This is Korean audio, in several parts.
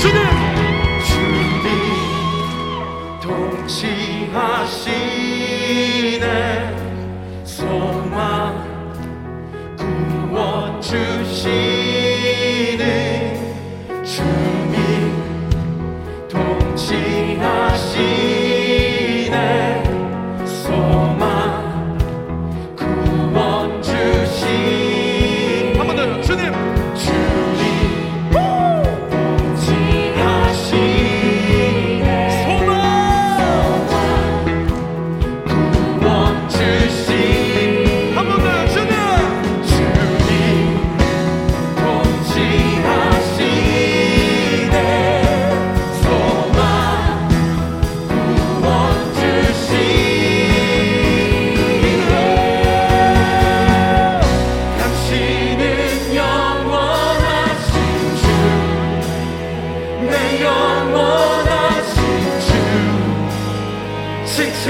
주님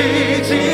teaching.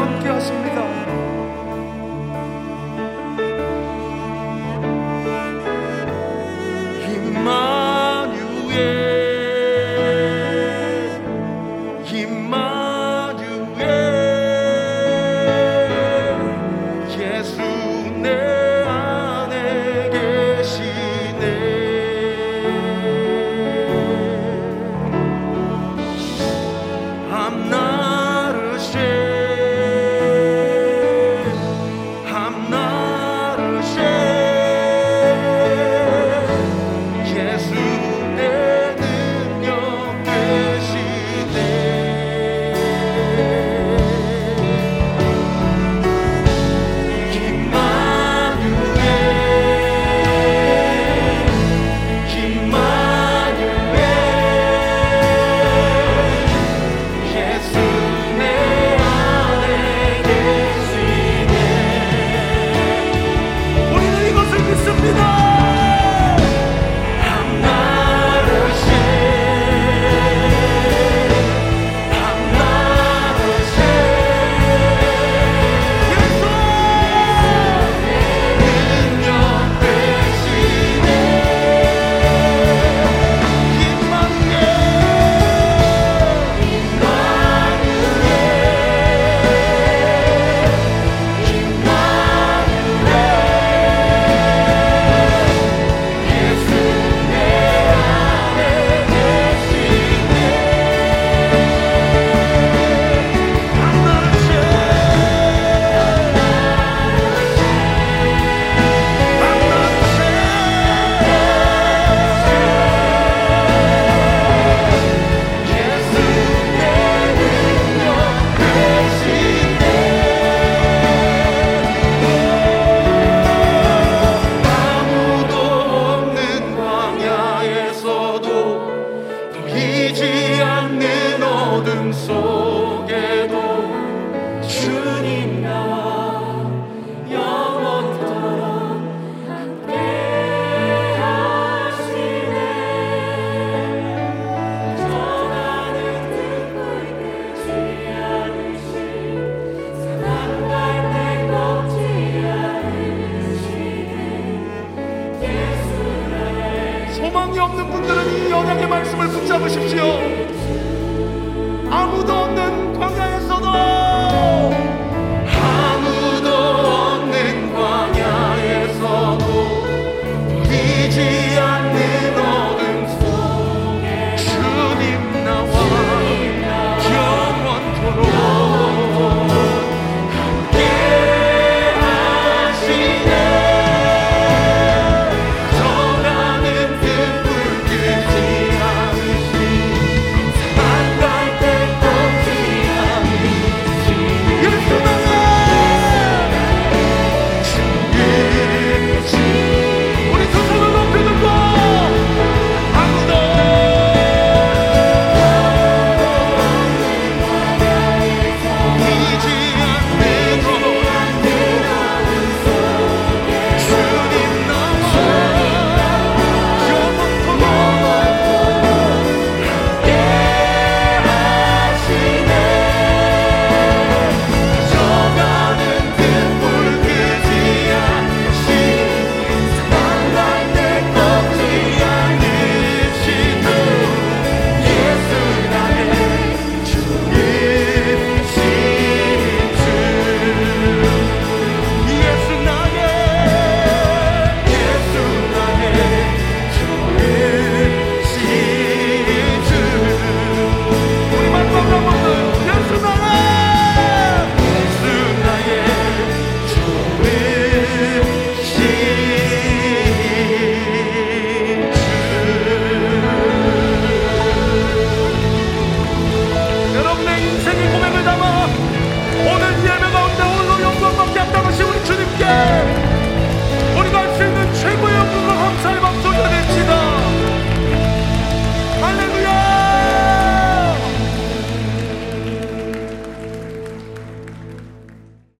함께 하십니다. 아무도